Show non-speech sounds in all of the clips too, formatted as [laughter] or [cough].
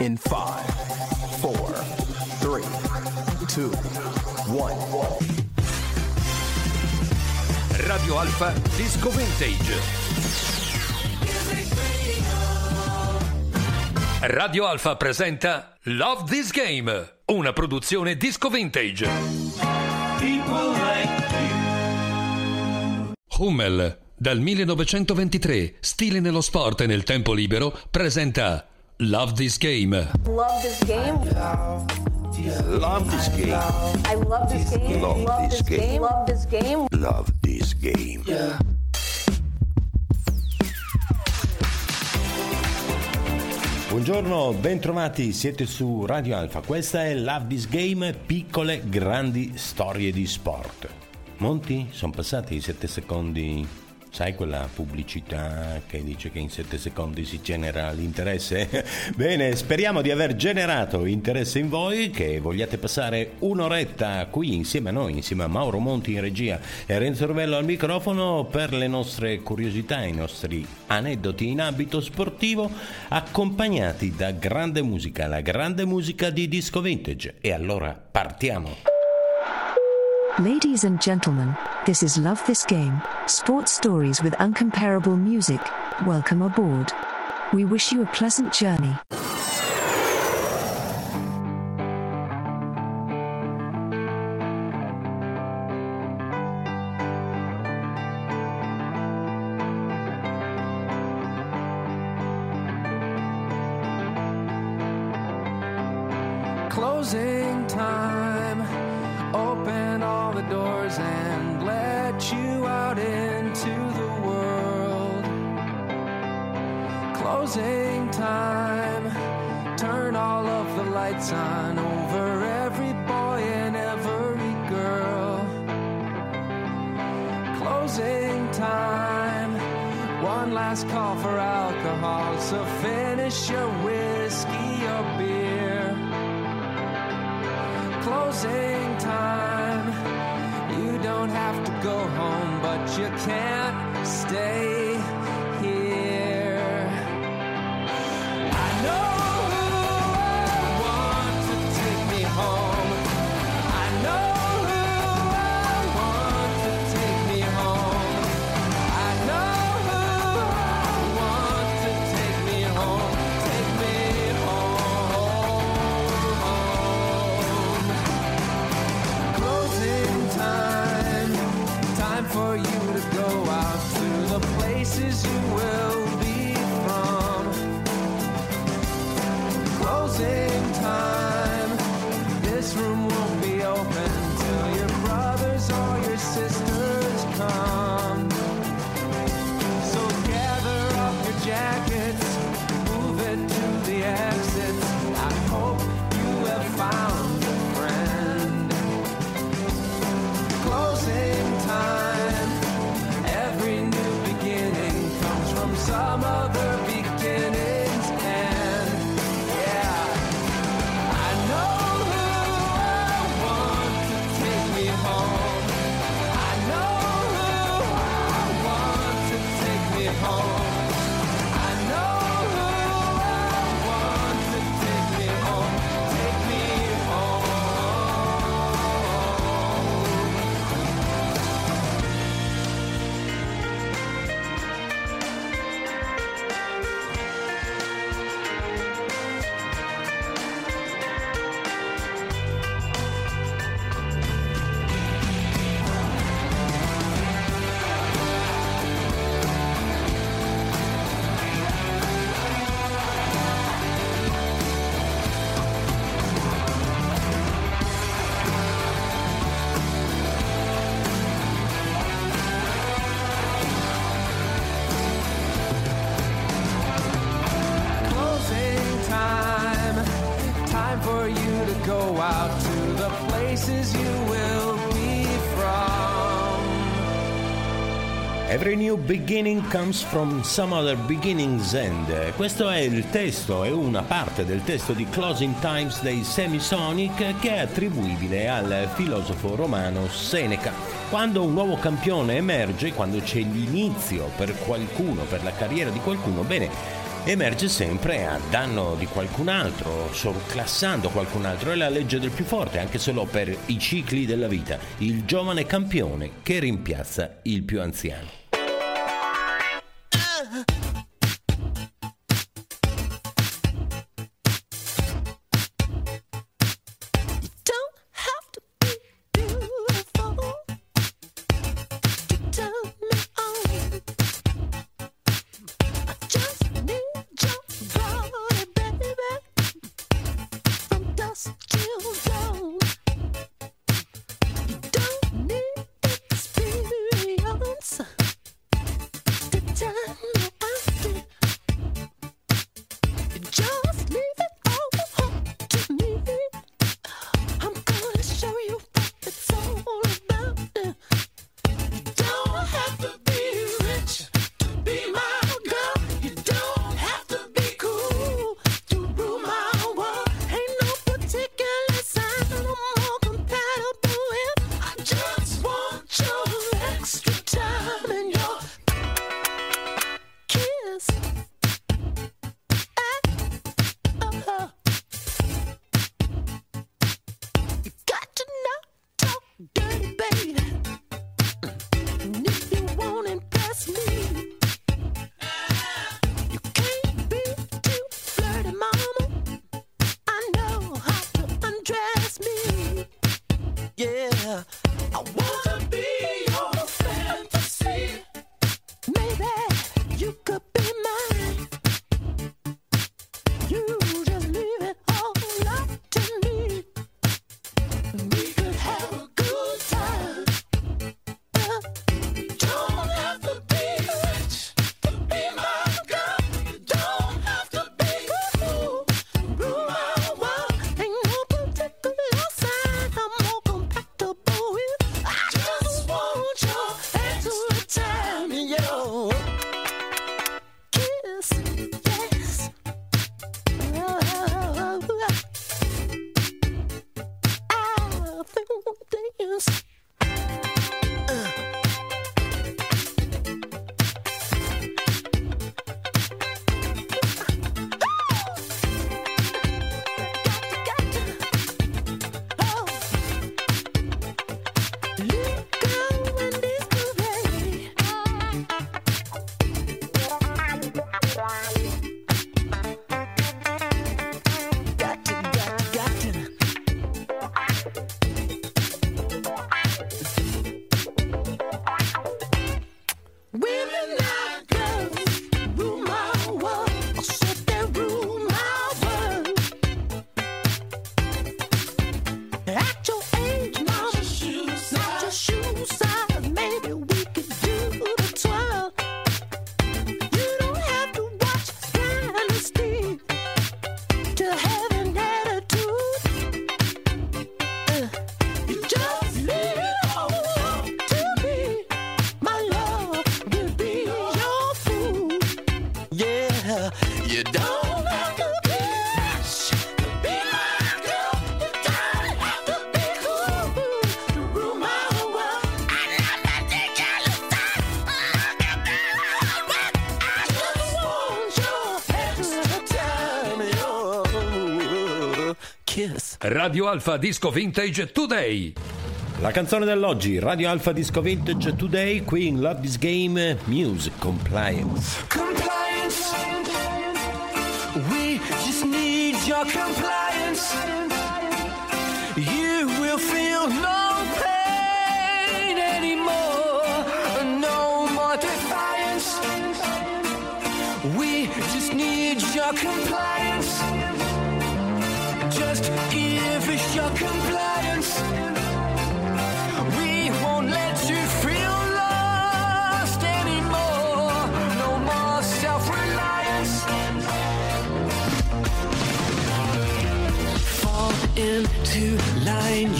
in 5, 4, 3, 2, 1. Radio Alfa Disco Vintage. Radio Alfa presenta Love This Game, una produzione disco vintage. Hummel, dal 1923, stile nello sport e nel tempo libero, presenta Love This Game. Love this game. Love this game. I love this game. Love this game. Love this game. Love this game. Buongiorno, bentrovati, siete su Radio Alfa. Questa è Love This Game, piccole grandi storie di sport. Monti, sono passati i 7 secondi. Sai quella pubblicità che dice che in 7 secondi si genera l'interesse? [laughs] Bene, speriamo di aver generato interesse in voi, che vogliate passare un'oretta qui insieme a noi, insieme a Mauro Monti in regia e Renzo Rovello al microfono per le nostre curiosità, i nostri aneddoti in abito sportivo, accompagnati da grande musica, la grande musica di disco vintage. E allora partiamo! Ladies and gentlemen, this is Love This Game, sports stories with uncomparable music. Welcome aboard. We wish you a pleasant journey. Of you will places you will be from. Every new beginning comes from some other beginning's end. Questo è il testo, è una parte del testo di Closing Times dei Semisonic che è attribuibile al filosofo romano Seneca. Quando un nuovo campione emerge, quando c'è l'inizio per qualcuno, per la carriera di qualcuno, bene, emerge sempre a danno di qualcun altro, surclassando qualcun altro. È la legge del più forte, anche solo per i cicli della vita. Il giovane campione che rimpiazza il più anziano. Radio Alfa Disco Vintage Today. La canzone dell'oggi, Radio Alpha Disco Vintage Today, qui in Love This Game Music Compliance. Compliance. We just need your compliance. You will feel no pain anymore. No more defiance. We just need your compliance. Just give us your compliance. We won't let you feel lost anymore. No more self reliance. Fall into line,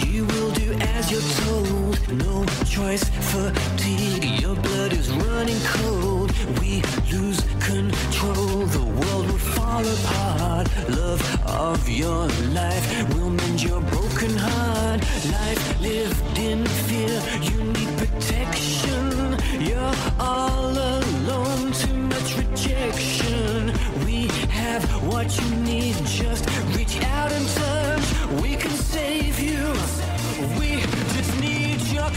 you're told. No choice, fatigue, your blood is running cold. We lose control, the world will fall apart. Love of your life will mend your broken heart. Life lived in fear, you need protection. You're all alone, too much rejection. We have what you need, just reach out and touch. We can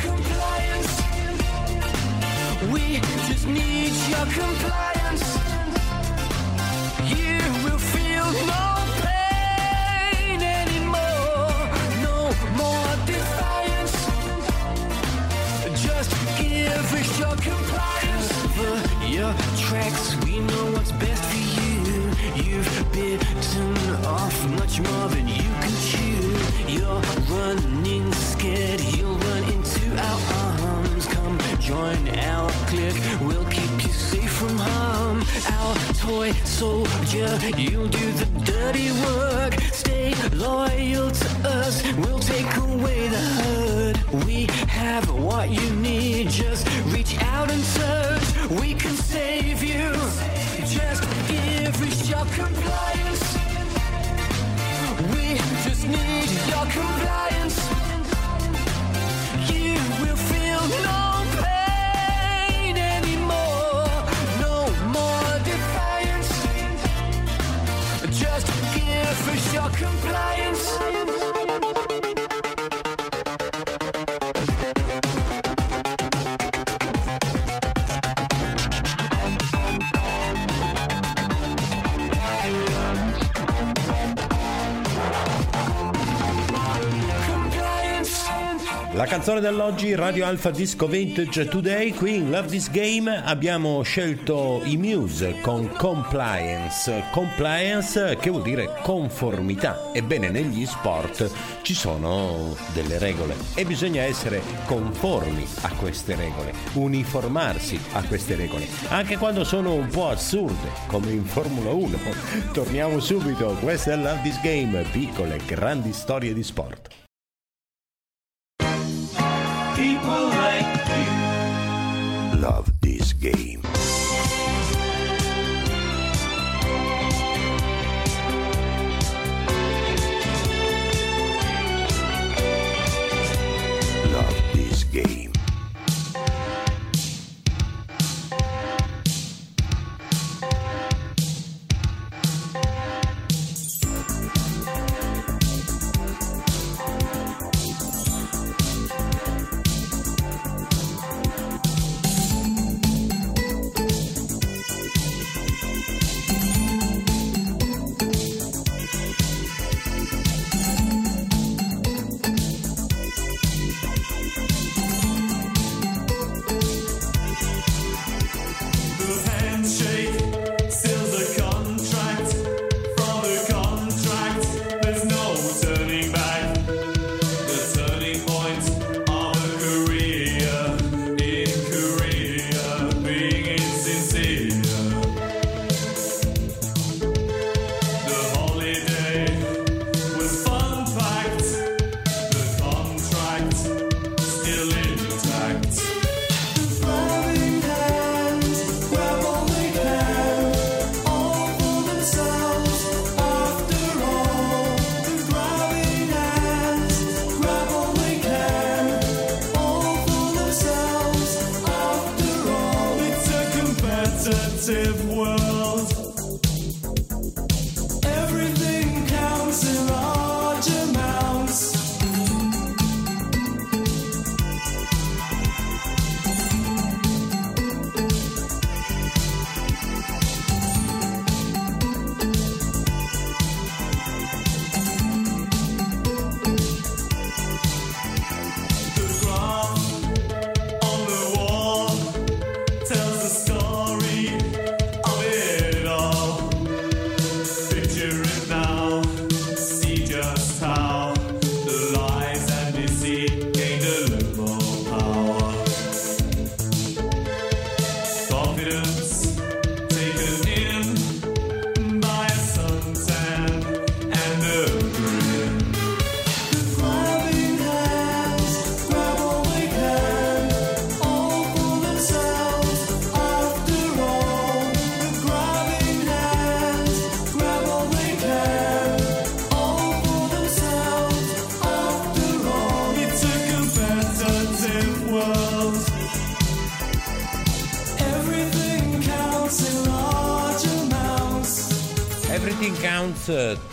compliance. We just need your compliance. You will feel no pain anymore. No more defiance. Just give us your compliance. Your tracks. We know what's best for you. You've bitten off much more than join our clique. We'll keep you safe from harm. Our toy soldier. You'll do the dirty work. Stay loyal to us. We'll take away the hurt. We have what you need. Just reach out and touch. We can save you. Just give us your compliance. We just need your compliance. Canzone dell'oggi, Radio Alpha Disco Vintage Today, qui in Love This Game abbiamo scelto i Muse con Compliance. Compliance che vuol dire conformità. Ebbene, negli sport ci sono delle regole e bisogna essere conformi a queste regole, uniformarsi a queste regole, anche quando sono un po' assurde, come in Formula 1. [laughs] Torniamo subito, questa è Love This Game, piccole, grandi storie di sport. This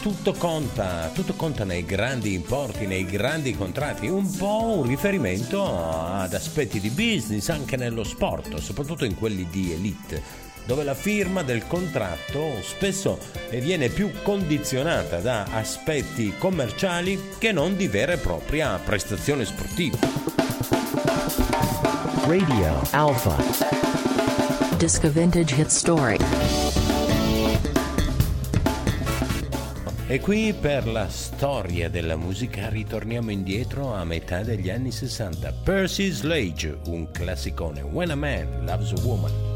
tutto conta, tutto conta nei grandi importi, nei grandi contratti, un po' un riferimento ad aspetti di business anche nello sport, soprattutto in quelli di elite dove la firma del contratto spesso viene più condizionata da aspetti commerciali che non di vera e propria prestazione sportiva. Radio Alpha. Disco Vintage Hit Story. E qui per la storia della musica ritorniamo indietro a metà degli anni 60. Percy Slade, un classicone. When a Man Loves a Woman.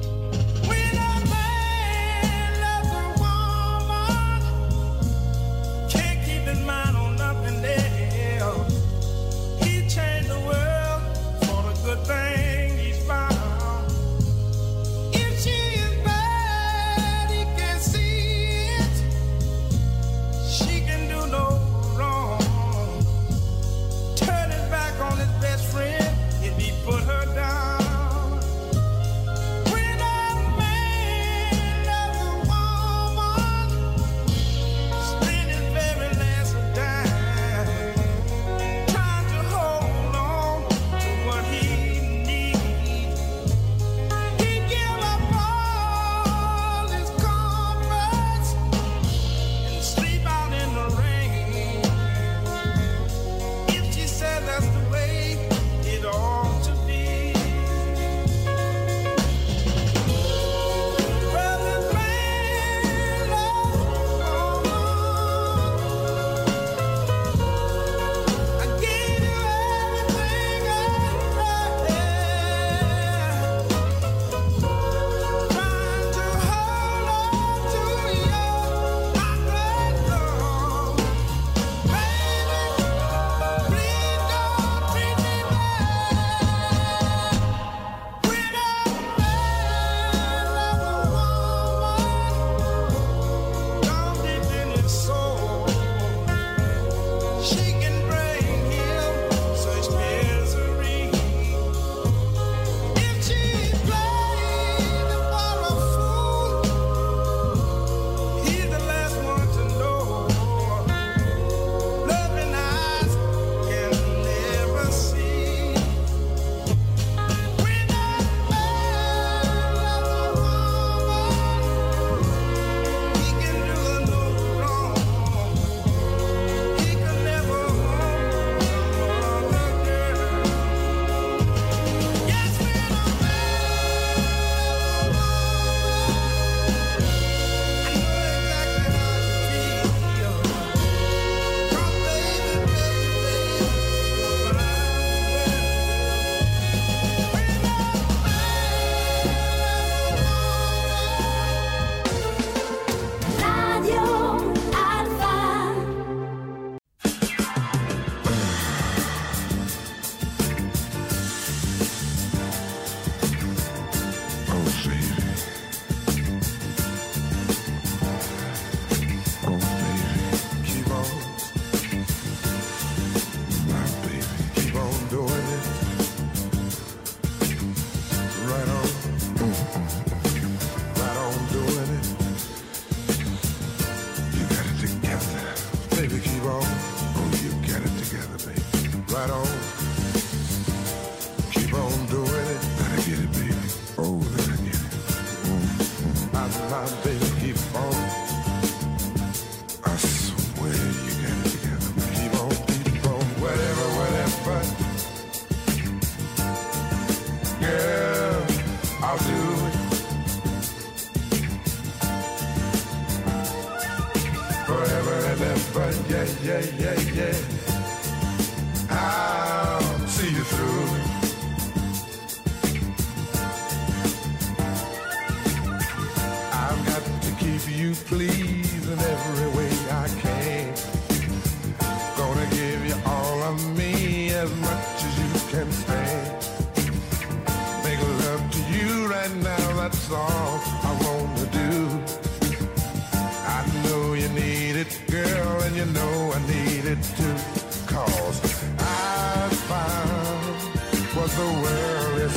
the world is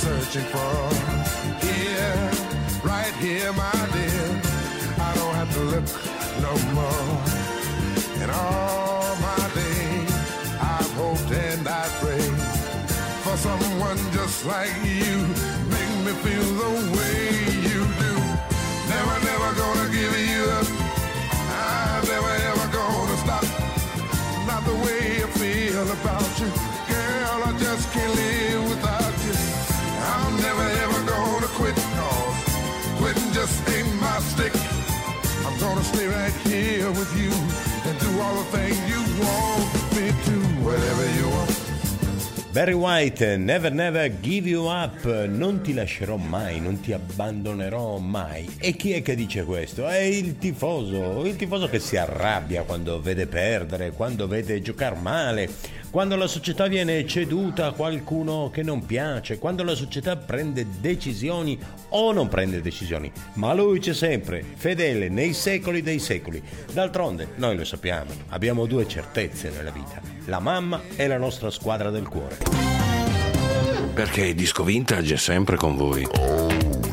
searching for. Here, right here, my dear, I don't have to look no more. And all my days, I've hoped and I prayed for someone just like you. Make me feel the way you do. Never, never gonna give you up. I'm never ever gonna stop. Not the way I feel about you. Just can't live without you. I'm never ever gonna quit. Cause quitting just ain't my stick. I'm gonna stay right here with you and do all the things you want me to. Whatever you want. Barry White, Never Never Give You Up, non ti lascerò mai, non ti abbandonerò mai. E chi è che dice questo? È il tifoso, il tifoso che si arrabbia quando vede perdere, quando vede giocare male, quando la società viene ceduta a qualcuno che non piace, quando la società prende decisioni o non prende decisioni. Ma lui c'è sempre, fedele nei secoli dei secoli. D'altronde, noi lo sappiamo, abbiamo due certezze nella vita, la mamma e la nostra squadra del cuore. Perché il disco vintage è sempre con voi.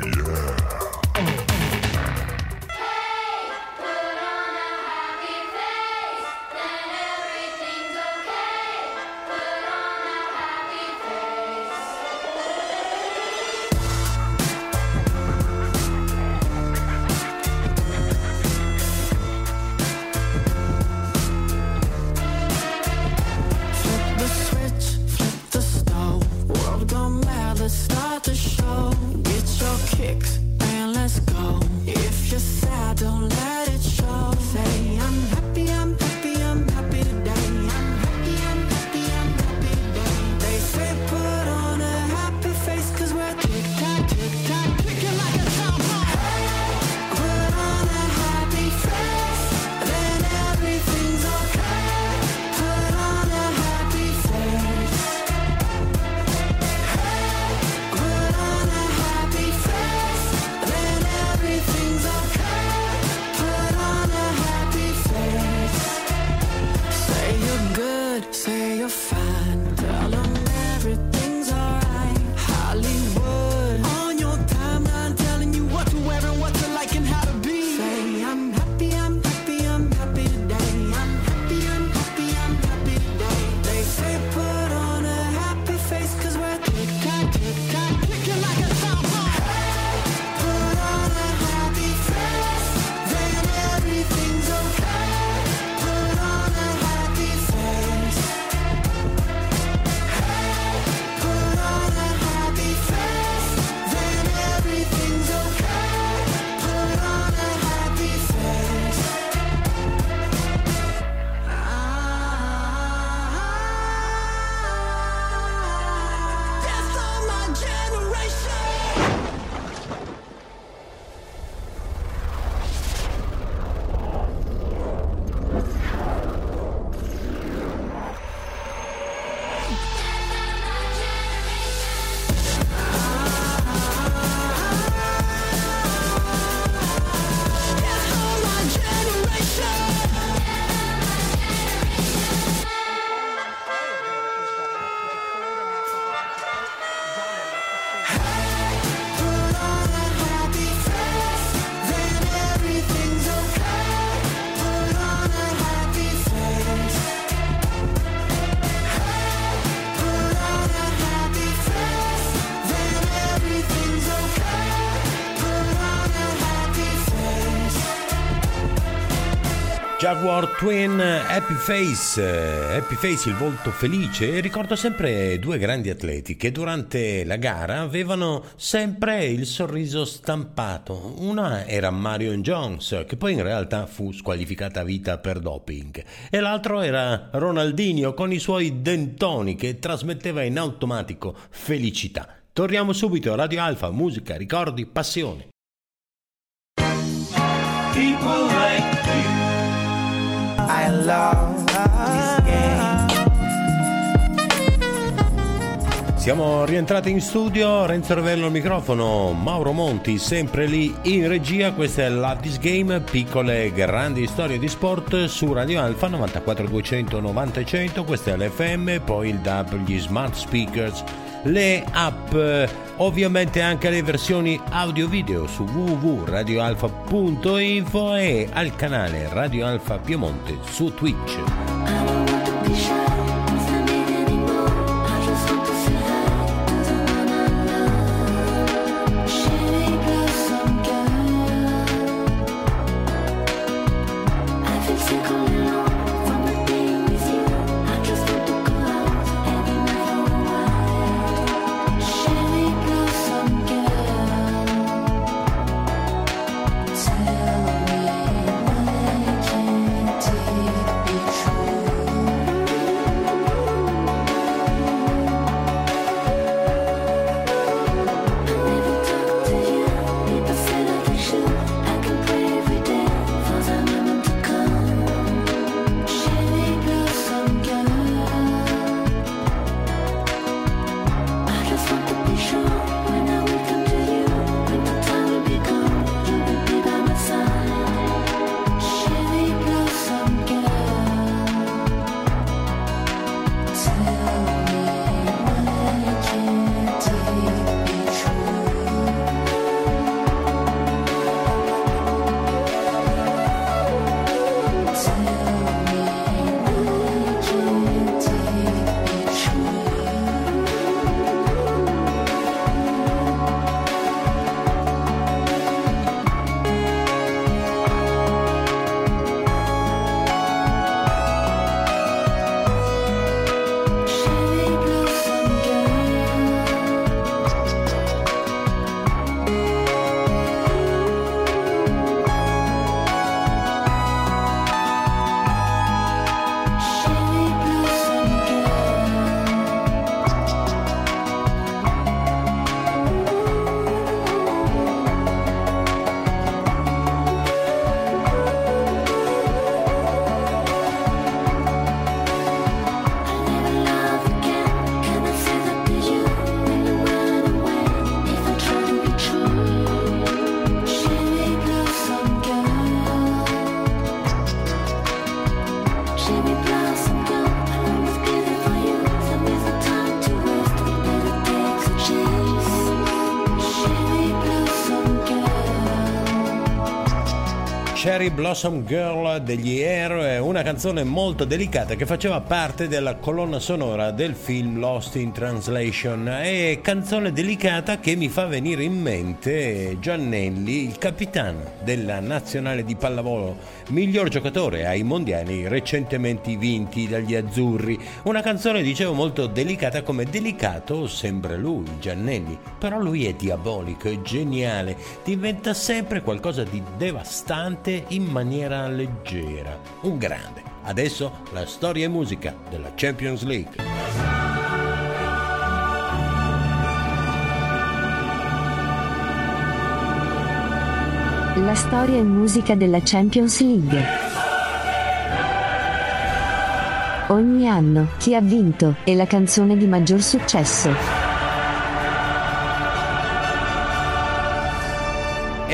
Jaguar Twin Happy Face, Happy Face il volto felice ricordo sempre due grandi atleti che durante la gara avevano sempre il sorriso stampato. Una era Marion Jones che poi in realtà fu squalificata a vita per doping e l'altro era Ronaldinho con i suoi dentoni che trasmetteva in automatico felicità. Torniamo subito a Radio Alfa, musica, ricordi, passione. People like. I love. Siamo rientrati in studio, Renzo Revello al microfono, Mauro Monti sempre lì in regia, questa è Love This Game, piccole e grandi storie di sport su Radio Alfa 94 200 90 100, questa è l'FM, poi il DAB, gli smart speakers le app, ovviamente anche le versioni audio-video su www.radioalfa.info e al canale Radio Alfa Piemonte su Twitch. Cherry Blossom Girl degli Air è una canzone molto delicata che faceva parte della colonna sonora del film Lost in Translation e canzone delicata che mi fa venire in mente Giannelli, il capitano della nazionale di pallavolo, miglior giocatore ai mondiali recentemente vinti dagli azzurri. Una canzone, dicevo, molto delicata come delicato sembra lui, Giannelli, però lui è diabolico, è geniale, diventa sempre qualcosa di devastante in maniera leggera. Un grande. Adesso la storia e musica della Champions League. La storia e musica della Champions League. Ogni anno, chi ha vinto, e la canzone di maggior successo.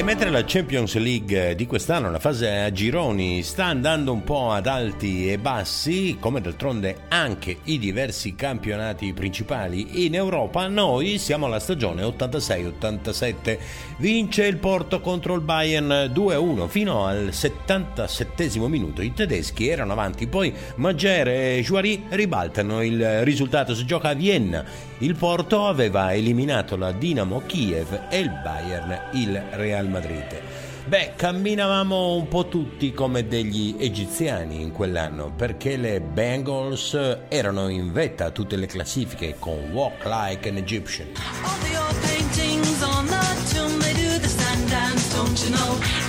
E mentre la Champions League di quest'anno, la fase a gironi, sta andando un po' ad alti e bassi, come d'altronde anche i diversi campionati principali in Europa, noi siamo alla stagione 86-87. Vince il Porto contro il Bayern 2-1 fino al 77 minuto. I tedeschi erano avanti, poi Maggier e Juari ribaltano il risultato. Si gioca a Vienna. Il Porto aveva eliminato la Dinamo Kiev e il Bayern il Real Madrid. Beh, camminavamo un po' tutti come degli egiziani in quell'anno perché le Bengals erano in vetta a tutte le classifiche con Walk Like an Egyptian. All the old paintings on the tomb, they do the stand dance, don't you know?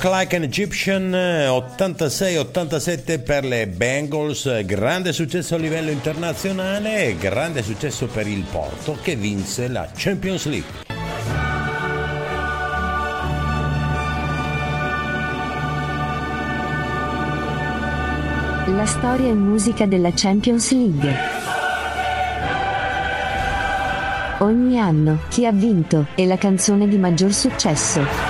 Rock Like an Egyptian eh, 86-87 per le Bengals, grande successo a livello internazionale e grande successo per il Porto che vinse la Champions League. La storia e musica della Champions League. Ogni anno, chi ha vinto, è la canzone di maggior successo.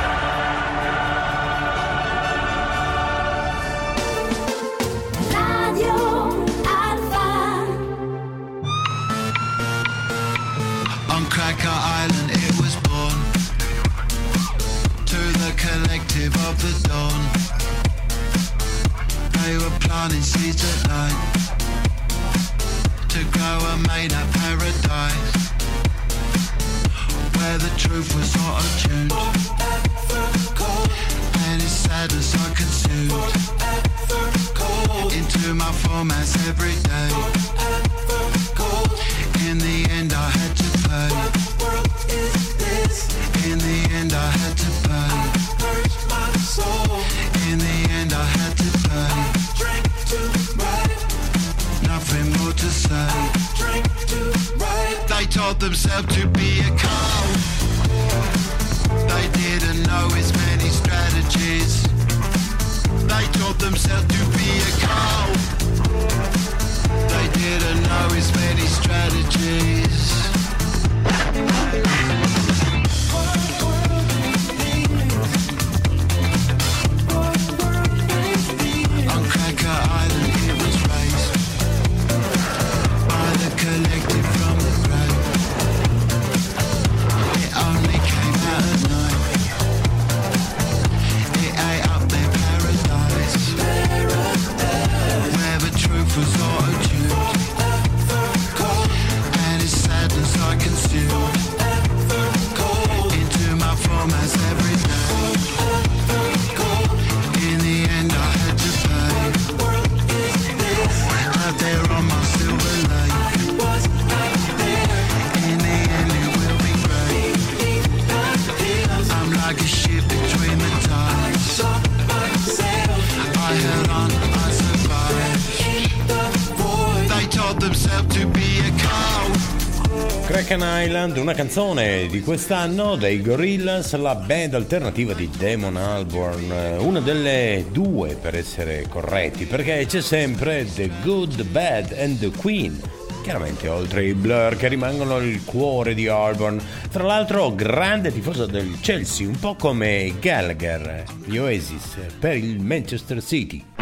Island, una canzone di quest'anno dei Gorillaz, la band alternativa di Damon Alborn, eh, una delle due per essere corretti, perché c'è sempre The Good, Bad and the Queen. Chiaramente oltre i Blur che rimangono il cuore di Alborn, tra l'altro grande tifoso del Chelsea, un po' come Gallagher, gli Oasis, per il Manchester City.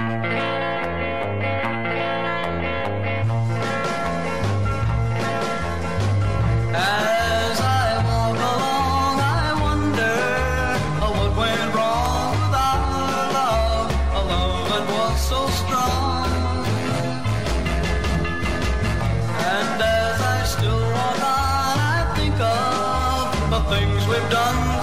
we've done.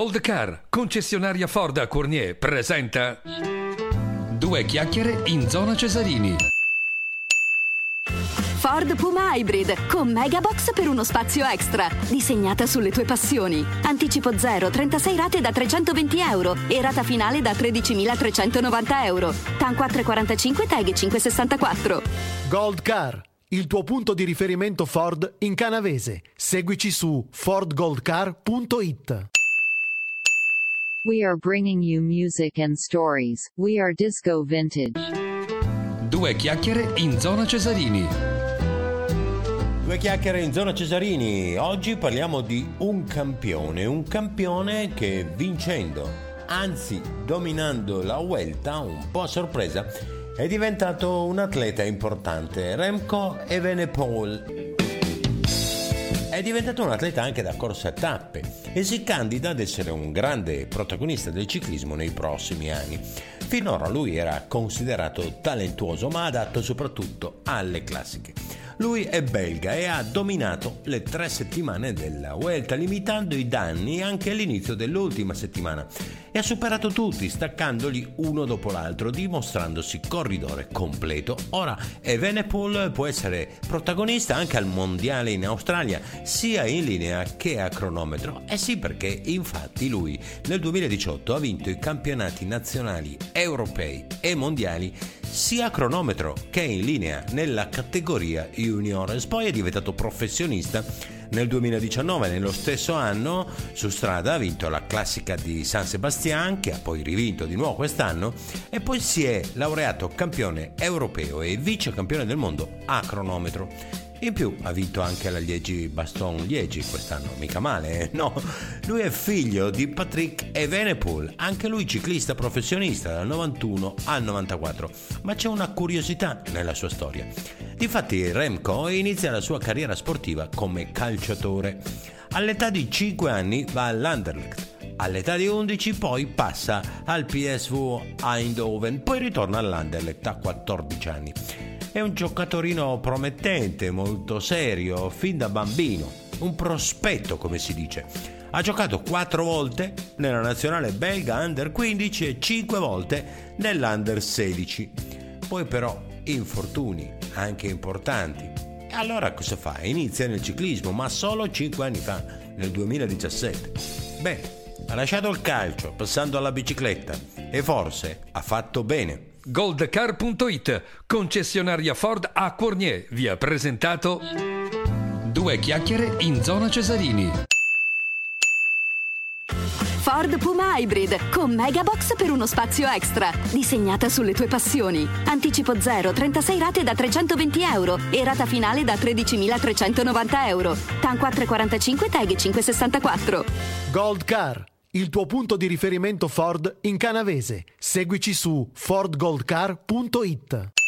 Gold Car, concessionaria Ford a Cournier, presenta Due chiacchiere in zona Cesarini. Ford Puma Hybrid con Megabox per uno spazio extra. Disegnata sulle tue passioni. Anticipo 0, 36 rate da 320 euro e rata finale da 13.390 euro. TAN 445 TAG 564. Gold Car, il tuo punto di riferimento Ford in canavese. Seguici su fordgoldcar.it. We are bringing you music and stories. We are Disco Vintage. Due chiacchiere in zona Cesarini. Due chiacchiere in zona Cesarini. Oggi parliamo di un campione, un campione che vincendo, anzi dominando la Vuelta, un po' a sorpresa, è diventato un atleta importante, Remco Evenepoel. È diventato un atleta anche da corsa a tappe e si candida ad essere un grande protagonista del ciclismo nei prossimi anni. Finora lui era considerato talentuoso ma adatto soprattutto alle classiche. Lui è belga e ha dominato le tre settimane della Vuelta, limitando i danni anche all'inizio dell'ultima settimana e ha superato tutti, staccandoli uno dopo l'altro, dimostrandosi corridore completo. Ora Evenepoel può essere protagonista anche al mondiale in Australia, sia in linea che a cronometro. Eh sì, perché infatti lui nel 2018 ha vinto i campionati nazionali, europei e mondiali sia a cronometro che in linea nella categoria juniores. Poi è diventato professionista nel 2019, nello stesso anno, su strada ha vinto la classica di San Sebastian, che ha poi rivinto di nuovo quest'anno, e poi si è laureato campione europeo e vice campione del mondo a cronometro. In più ha vinto anche la Liegi Baston Liegi quest'anno, mica male, eh? no? Lui è figlio di Patrick Evenepoel, anche lui ciclista professionista dal 91 al 94, ma c'è una curiosità nella sua storia. Difatti Remco inizia la sua carriera sportiva come calciatore. All'età di 5 anni va all'Anderlecht, all'età di 11 poi passa al PSV Eindhoven, poi ritorna all'Anderlecht a 14 anni. È un giocatorino promettente, molto serio, fin da bambino, un prospetto come si dice. Ha giocato 4 volte nella nazionale belga Under 15 e 5 volte nell'Under 16. Poi però infortuni, anche importanti. E allora cosa fa? Inizia nel ciclismo, ma solo 5 anni fa, nel 2017. Beh, ha lasciato il calcio, passando alla bicicletta, e forse ha fatto bene. Goldcar.it, concessionaria Ford a Cournier, vi ha presentato Due chiacchiere in zona Cesarini. Ford Puma Hybrid con Megabox per uno spazio extra. Disegnata sulle tue passioni. Anticipo 0, 36 rate da 320 euro e rata finale da 13.390 euro. TAN 445 TAG 564. Gold Car, il tuo punto di riferimento Ford in canavese. Seguici su fordgoldcar.it.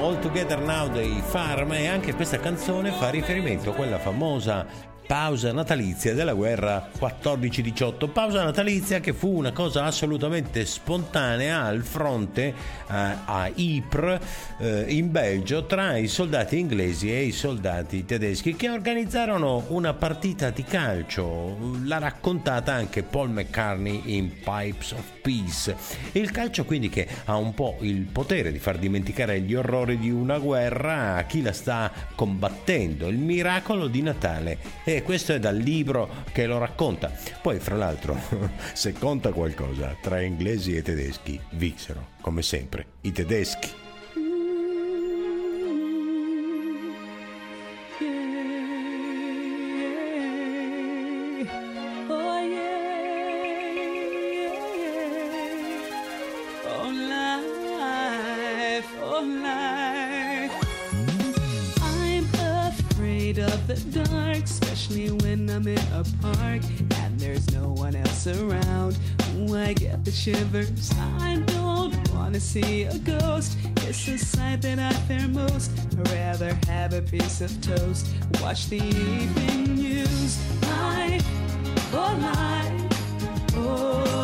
All together now. Dei Farm e anche questa canzone fa riferimento a quella famosa pausa natalizia della guerra 14-18 pausa natalizia che fu una cosa assolutamente spontanea al fronte eh, a Ypres eh, in Belgio tra i soldati inglesi e i soldati tedeschi che organizzarono una partita di calcio l'ha raccontata anche Paul McCartney in Pipes of Peace. Il calcio quindi che ha un po' il potere di far dimenticare gli orrori di una guerra a chi la sta combattendo. Il miracolo di Natale e questo è dal libro che lo racconta. Poi fra l'altro [laughs] se conta qualcosa tra inglesi e tedeschi vinsero come sempre i tedeschi shivers. I don't wanna see a ghost. It's a sight that I fear most. I'd rather have a piece of toast. Watch the evening news. Life, oh life, oh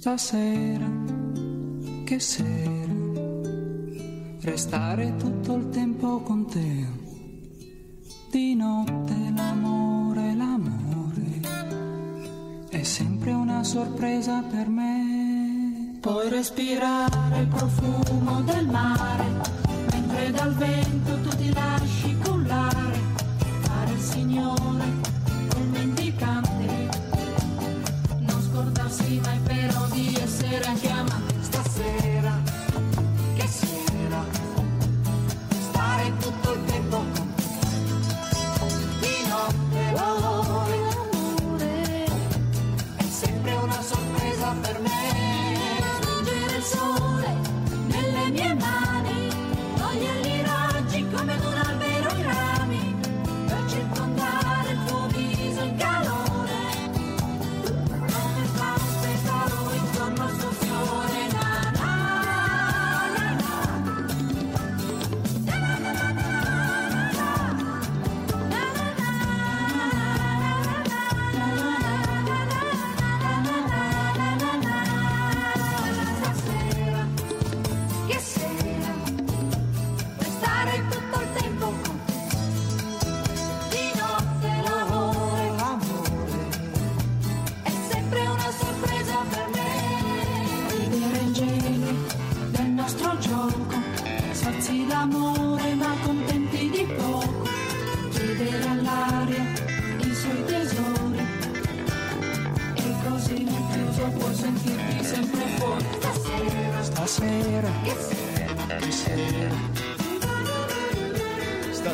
Stasera, che sera, restare tutto il tempo con te. Di notte l'amore, l'amore, è sempre una sorpresa per me. Puoi respirare il profumo del mare, mentre dal vento tu ti lasci cullare. Fare il signore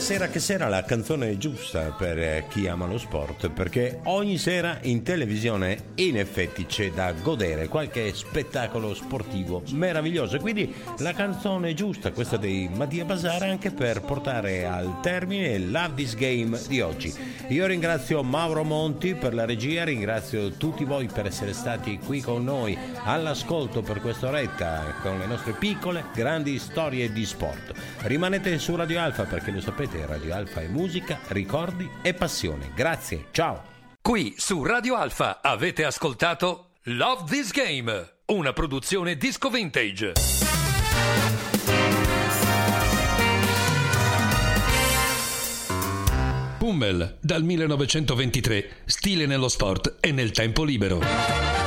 Stasera che sera la canzone giusta per eh, chi ama lo sport, perché ogni sera in televisione in effetti c'è da godere qualche spettacolo sportivo meraviglioso. Quindi la canzone giusta, questa dei Mattia Basara, anche per portare al termine Love This Game di oggi. Io ringrazio Mauro Monti per la regia, ringrazio tutti voi per essere stati qui con noi all'ascolto per quest'oretta con le nostre piccole, grandi storie di sport. Rimanete su Radio Alfa perché lo sapete, Radio Alfa è musica, ricordi e passione. Grazie, ciao! Qui su Radio Alfa avete ascoltato Love This Game, una produzione disco vintage. Pummel dal 1923, stile nello sport e nel tempo libero.